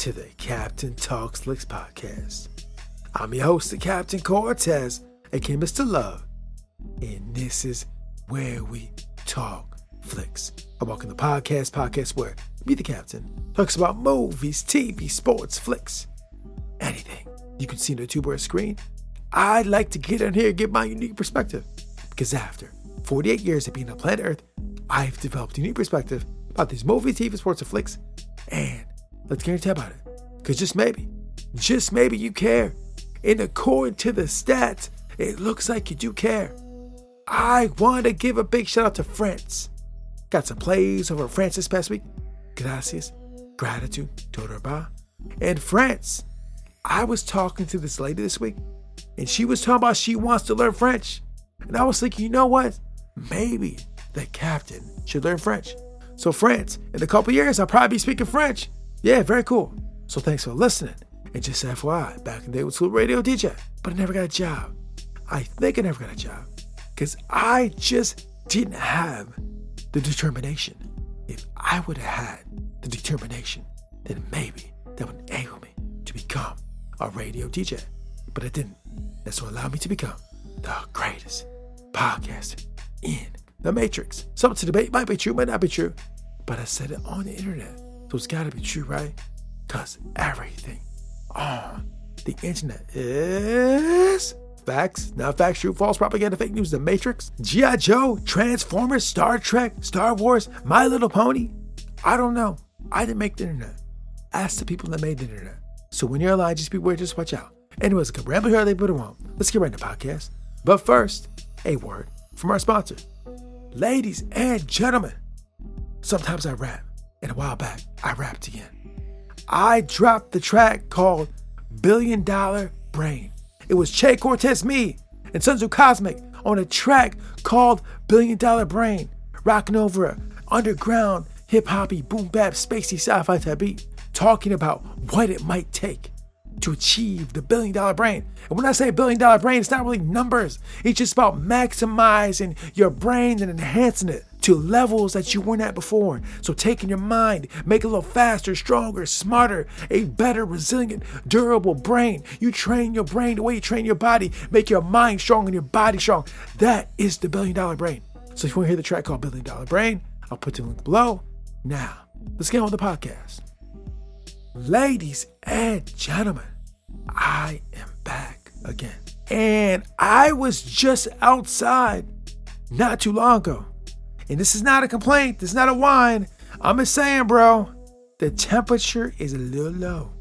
To the Captain Talks Flicks podcast. I'm your host, the Captain Quartez, aka Mr. Love, and this is where we talk flicks. I welcome the podcast, podcast where me, the Captain, talks about movies, TV, sports, flicks, anything you can see on the two-word screen. I'd like to get in here and give my unique perspective because after 48 years of being on planet Earth, I've developed a unique perspective about these movies, TV, sports, and flicks, and Let's guarantee about it. Because just maybe, just maybe you care. And according to the stats, it looks like you do care. I want to give a big shout out to France. Got some plays over France this past week. Gracias, gratitude, ba. And France, I was talking to this lady this week, and she was talking about she wants to learn French. And I was thinking, you know what? Maybe the captain should learn French. So, France, in a couple years, I'll probably be speaking French. Yeah, very cool. So thanks for listening. And just FYI, back in the day was a radio DJ, but I never got a job. I think I never got a job because I just didn't have the determination. If I would have had the determination, then maybe that would enable me to become a radio DJ. But I didn't. That's what allowed me to become the greatest podcaster in the Matrix. Something to debate might be true, might not be true, but I said it on the internet. So it's gotta be true, right? Because everything on the internet is facts, not facts, true, false, propaganda, fake news, The Matrix, G.I. Joe, Transformers, Star Trek, Star Wars, My Little Pony. I don't know. I didn't make the internet. Ask the people that made the internet. So when you're alive, just be beware, just watch out. Anyways, can ramble here, they put it on. Let's get right into the podcast. But first, a word from our sponsor. Ladies and gentlemen, sometimes I rap. And a while back, I rapped again. I dropped the track called Billion Dollar Brain. It was Che Quartez, me, and Sonzu Cosmic on a track called Billion Dollar Brain, rocking over a underground hip hoppy, boom bap, spacey sci fi type beat, talking about what it might take to achieve the billion dollar brain. And when I say billion dollar brain, it's not really numbers, it's just about maximizing your brain and enhancing it to levels that you weren't at before. So, taking your mind, make it a little faster, stronger, smarter, a better, resilient, durable brain. You train your brain the way you train your body, make your mind strong and your body strong. That is the billion dollar brain. So, if you want to hear the track called Billion Dollar Brain, I'll put the link below. Now, let's get on with the podcast. Ladies and gentlemen, I am back again. And I was just outside not too long ago. And this is not a complaint, this is not a whine. I'm just saying, bro, the temperature is a little low.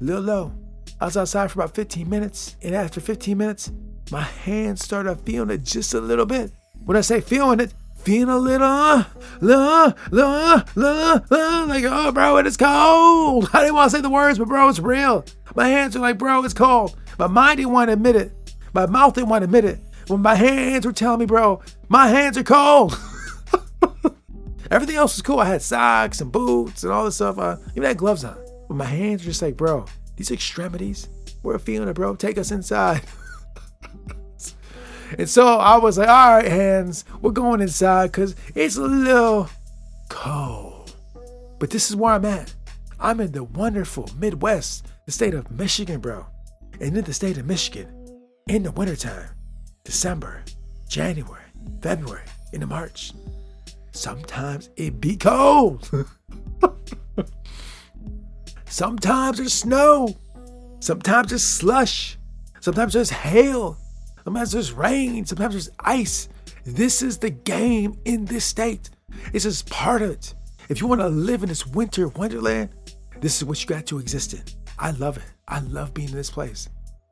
A little low. I was outside for about 15 minutes, and after 15 minutes, my hands started feeling it just a little bit. When I say feeling it, feeling a little, uh, uh, uh, uh, uh, like, oh, bro, it is cold. I didn't want to say the words, but bro, it's real. My hands are like, bro, it's cold. My mind didn't want to admit it. My mouth didn't want to admit it. When my hands were telling me, bro, my hands are cold. Everything else was cool. I had socks and boots and all this stuff. I even had gloves on. But my hands were just like, bro, these extremities, we're feeling it, bro. Take us inside. and so I was like, all right, hands, we're going inside because it's a little cold. But this is where I'm at. I'm in the wonderful Midwest, the state of Michigan, bro. And in the state of Michigan, in the wintertime, December, January, February, into March, Sometimes it be cold. Sometimes there's snow. Sometimes there's slush. Sometimes there's hail. Sometimes there's rain. Sometimes there's ice. This is the game in this state. It's just part of it. If you want to live in this winter wonderland, this is what you got to exist in. I love it. I love being in this place.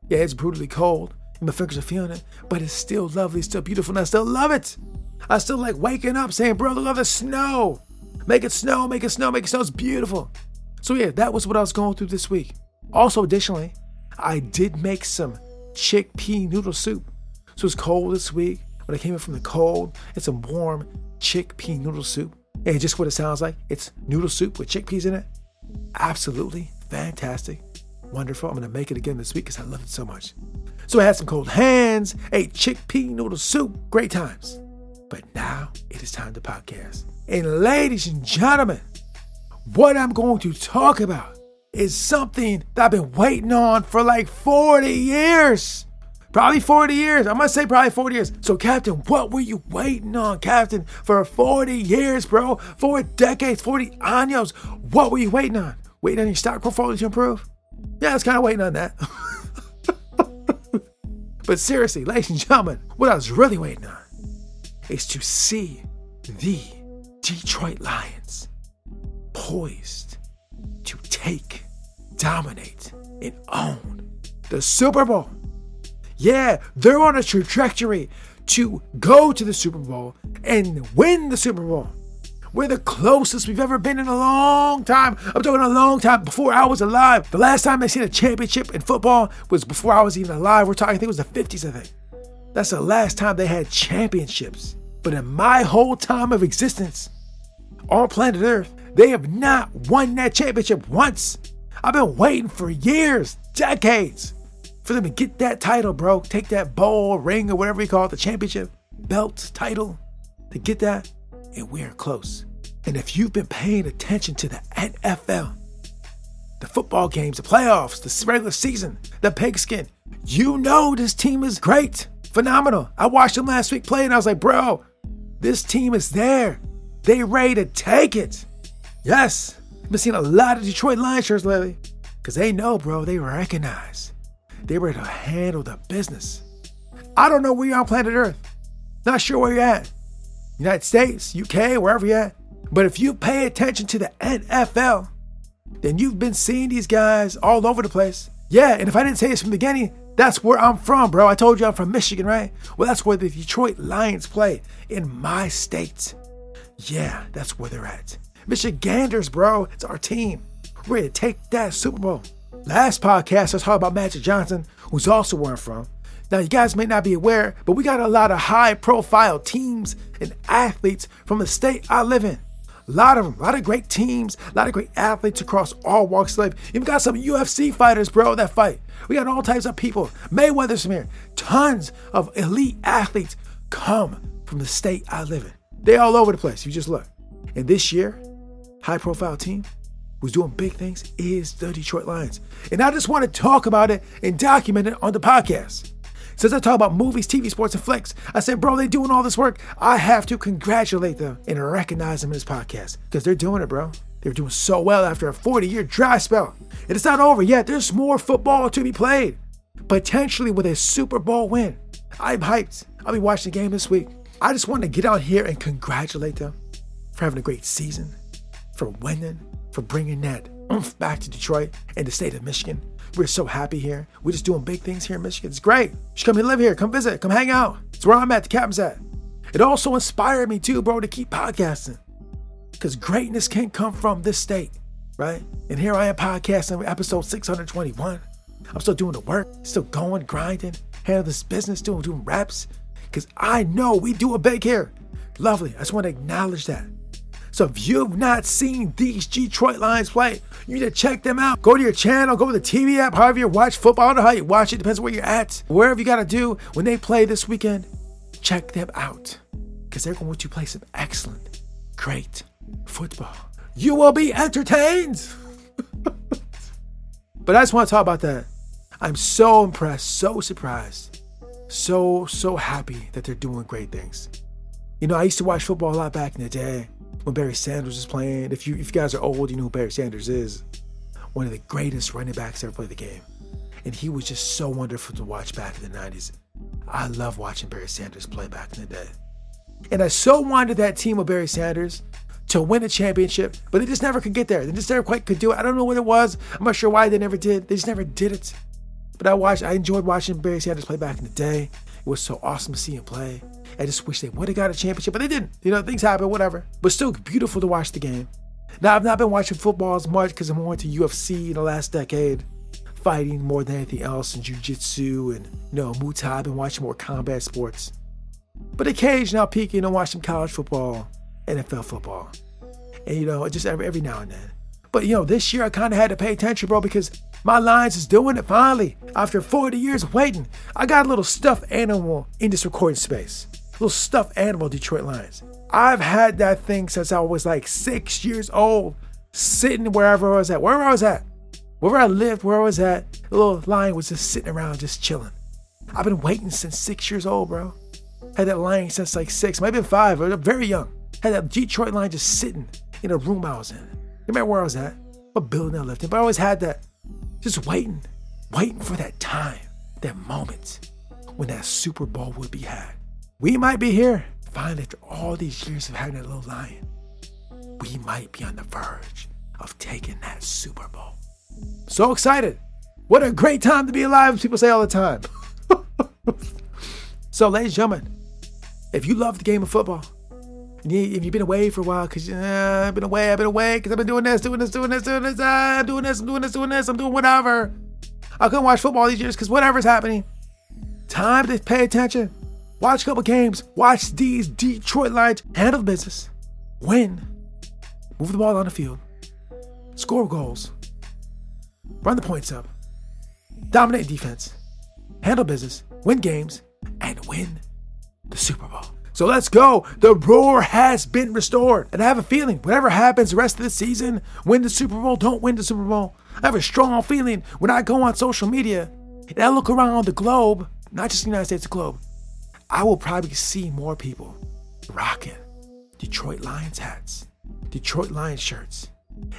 Yeah, it's brutally cold. My fingers are feeling it, but it's still lovely, still beautiful, and I still love it. I still like waking up saying, bro, look at the snow. Make it snow, make it snow, make it snow. It's beautiful. So yeah, that was what I was going through this week. Also, additionally, I did make some chickpea noodle soup. So it's cold this week. When I came in from the cold, it's a warm chickpea noodle soup. And just what it sounds like, it's noodle soup with chickpeas in it. Absolutely fantastic. Wonderful. I'm going to make it again this week because I love it so much. So I had some cold hands, ate chickpea noodle soup. Great times. But now it is time to podcast. And ladies and gentlemen, what I'm going to talk about is something that I've been waiting on for like 40 years. Probably 40 years. I must say probably 40 years. So, Captain, what were you waiting on, Captain, for 40 years, bro? Four decades, 40 años. What were you waiting on? Waiting on your stock portfolio to improve? Yeah, I was kind of waiting on that. but seriously, ladies and gentlemen, what I was really waiting on is to see the Detroit Lions poised to take, dominate, and own the Super Bowl. Yeah, they're on a trajectory to go to the Super Bowl and win the Super Bowl. We're the closest we've ever been in a long time. I'm talking a long time before I was alive. The last time I seen a championship in football was before I was even alive. We're talking, I think it was the 50s, I think. That's the last time they had championships. But in my whole time of existence on planet Earth, they have not won that championship once. I've been waiting for years, decades, for them to get that title, bro. Take that bowl, ring, or whatever you call it, the championship, belt, title, to get that. And we're close. And if you've been paying attention to the NFL, the football games, the playoffs, the regular season, the pigskin, you know this team is great, phenomenal. I watched them last week play and I was like, bro, this team is there. They ready to take it. Yes, I've been seeing a lot of Detroit Lions shirts lately because they know, bro, they recognize. They ready to handle the business. I don't know where you're on planet Earth. Not sure where you're at. United States, UK, wherever you're at. But if you pay attention to the NFL, then you've been seeing these guys all over the place. Yeah, and if I didn't say this from the beginning, that's where I'm from, bro. I told you I'm from Michigan, right? Well, that's where the Detroit Lions play in my state. Yeah, that's where they're at. Michiganders, bro. It's our team. We're ready to take that Super Bowl. Last podcast, I talked about Magic Johnson, who's also where I'm from. Now, you guys may not be aware, but we got a lot of high profile teams and athletes from the state I live in. A lot of them, a lot of great teams, a lot of great athletes across all walks of life. Even got some UFC fighters, bro, that fight. We got all types of people. Mayweather's from here. Tons of elite athletes come from the state I live in. They're all over the place. You just look. And this year, high profile team who's doing big things is the Detroit Lions. And I just want to talk about it and document it on the podcast. Since I talk about movies, TV, sports, and flicks, I said, bro, they doing all this work. I have to congratulate them and recognize them in this podcast because they're doing it, bro. They're doing so well after a 40 year dry spell. And it's not over yet. There's more football to be played, potentially with a Super Bowl win. I'm hyped. I'll be watching the game this week. I just want to get out here and congratulate them for having a great season, for winning, for bringing that oomph back to Detroit and the state of Michigan. We're so happy here. We're just doing big things here in Michigan. It's great. You should come and live here. Come visit. Come hang out. It's where I'm at. The captain's at. It also inspired me too, bro, to keep podcasting. Because greatness can't come from this state, right? And here I am podcasting episode 621. I'm still doing the work, still going, grinding, handling this business, doing doing raps. Because I know we do a big here. Lovely. I just want to acknowledge that. So if you've not seen these Detroit Lions play, you need to check them out. Go to your channel, go to the TV app, however you watch football. I don't know how you watch it, depends where you're at. Wherever you got to do when they play this weekend, check them out. Because they're going to play some excellent, great football. You will be entertained. but I just want to talk about that. I'm so impressed, so surprised, so, so happy that they're doing great things. You know, I used to watch football a lot back in the day when Barry Sanders was playing. If you if you guys are old, you know who Barry Sanders is. One of the greatest running backs ever played the game. And he was just so wonderful to watch back in the 90s. I love watching Barry Sanders play back in the day. And I so wanted that team of Barry Sanders to win a championship, but they just never could get there. They just never quite could do it. I don't know what it was. I'm not sure why they never did. They just never did it. But I watched, I enjoyed watching Barry Sanders play back in the day. It was so awesome to see him play. I just wish they would have got a championship, but they didn't. You know, things happen, whatever. But still beautiful to watch the game. Now, I've not been watching football as much because I'm more into UFC in the last decade, fighting more than anything else, and jiu-jitsu and, you know, Muay Thai. I've been watching more combat sports. But occasionally I'll peek in and watch some college football, NFL football. And, you know, just every, every now and then. But, you know, this year I kind of had to pay attention, bro, because my Lions is doing it finally. After 40 years of waiting, I got a little stuffed animal in this recording space. Little stuffed animal Detroit Lions. I've had that thing since I was like six years old, sitting wherever I was at, wherever I was at, wherever I lived, where I was at. The little lion was just sitting around, just chilling. I've been waiting since six years old, bro. Had that lion since like six, might have been five, or very young. Had that Detroit lion just sitting in a room I was in. Remember where I was at? What building I lived in? But I always had that, just waiting, waiting for that time, that moment when that Super Bowl would be had. We might be here finally, after all these years of having that little lion, we might be on the verge of taking that Super Bowl. So excited. What a great time to be alive, people say all the time. so, ladies and gentlemen, if you love the game of football, if you've been away for a while, because uh, I've been away, I've been away, because I've been doing this, doing this, doing this, doing this, I'm doing this, I'm doing this, doing this, I'm doing whatever. I couldn't watch football these years because whatever's happening. Time to pay attention. Watch a couple games. Watch these Detroit Lions handle business, win, move the ball on the field, score goals, run the points up, dominate defense, handle business, win games, and win the Super Bowl. So let's go. The roar has been restored. And I have a feeling whatever happens the rest of the season, win the Super Bowl, don't win the Super Bowl. I have a strong feeling when I go on social media and I look around the globe, not just the United States, the globe, I will probably see more people rocking Detroit Lions hats, Detroit Lions shirts.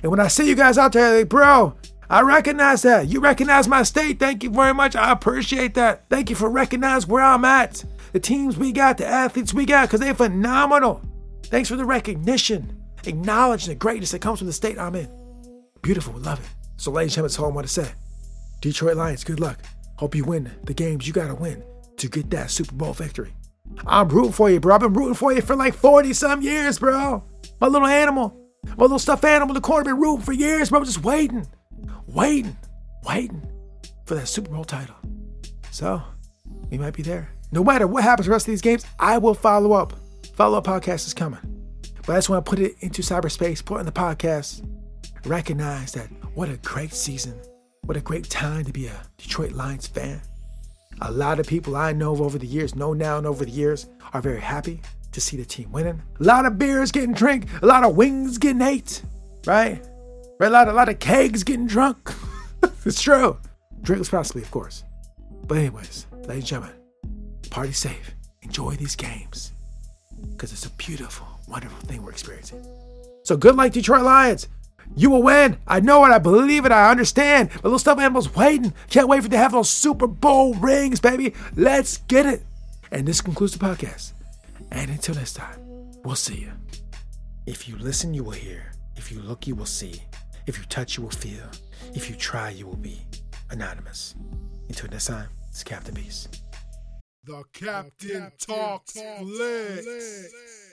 And when I see you guys out there, like, bro, I recognize that. You recognize my state. Thank you very much. I appreciate that. Thank you for recognizing where I'm at. The teams we got, the athletes we got, because they're phenomenal. Thanks for the recognition, acknowledging the greatness that comes from the state I'm in. Beautiful, love it. So, ladies and gentlemen, that's all I want to say. Detroit Lions, good luck. Hope you win the games you got to win to get that Super Bowl victory. I'm rooting for you, bro. I've been rooting for you for like 40 some years, bro. My little animal, my little stuffed animal in the corner, been rooting for years, bro. I'm just waiting, waiting, waiting for that Super Bowl title. So, we might be there. No matter what happens the rest of these games, I will follow up. Follow up podcast is coming. But I just want to put it into cyberspace, put in the podcast, recognize that what a great season. What a great time to be a Detroit Lions fan. A lot of people I know over the years, know now and over the years, are very happy to see the team winning. A lot of beers getting drank, a lot of wings getting ate, right? Right? A lot, a lot of kegs getting drunk. it's true. Drink responsibly, of course. But anyways, ladies and gentlemen, party safe. Enjoy these games. Because it's a beautiful, wonderful thing we're experiencing. So good luck, Detroit Lions. You will win. I know it. I believe it. I understand. The little stuffed animal's waiting. Can't wait for to have those Super Bowl rings, baby. Let's get it. And this concludes the podcast. And until next time, we'll see you. If you listen, you will hear. If you look, you will see. If you touch, you will feel. If you try, you will be anonymous. Until next time, it's Captain Beast. The Captain, Talks, Talks Flicks.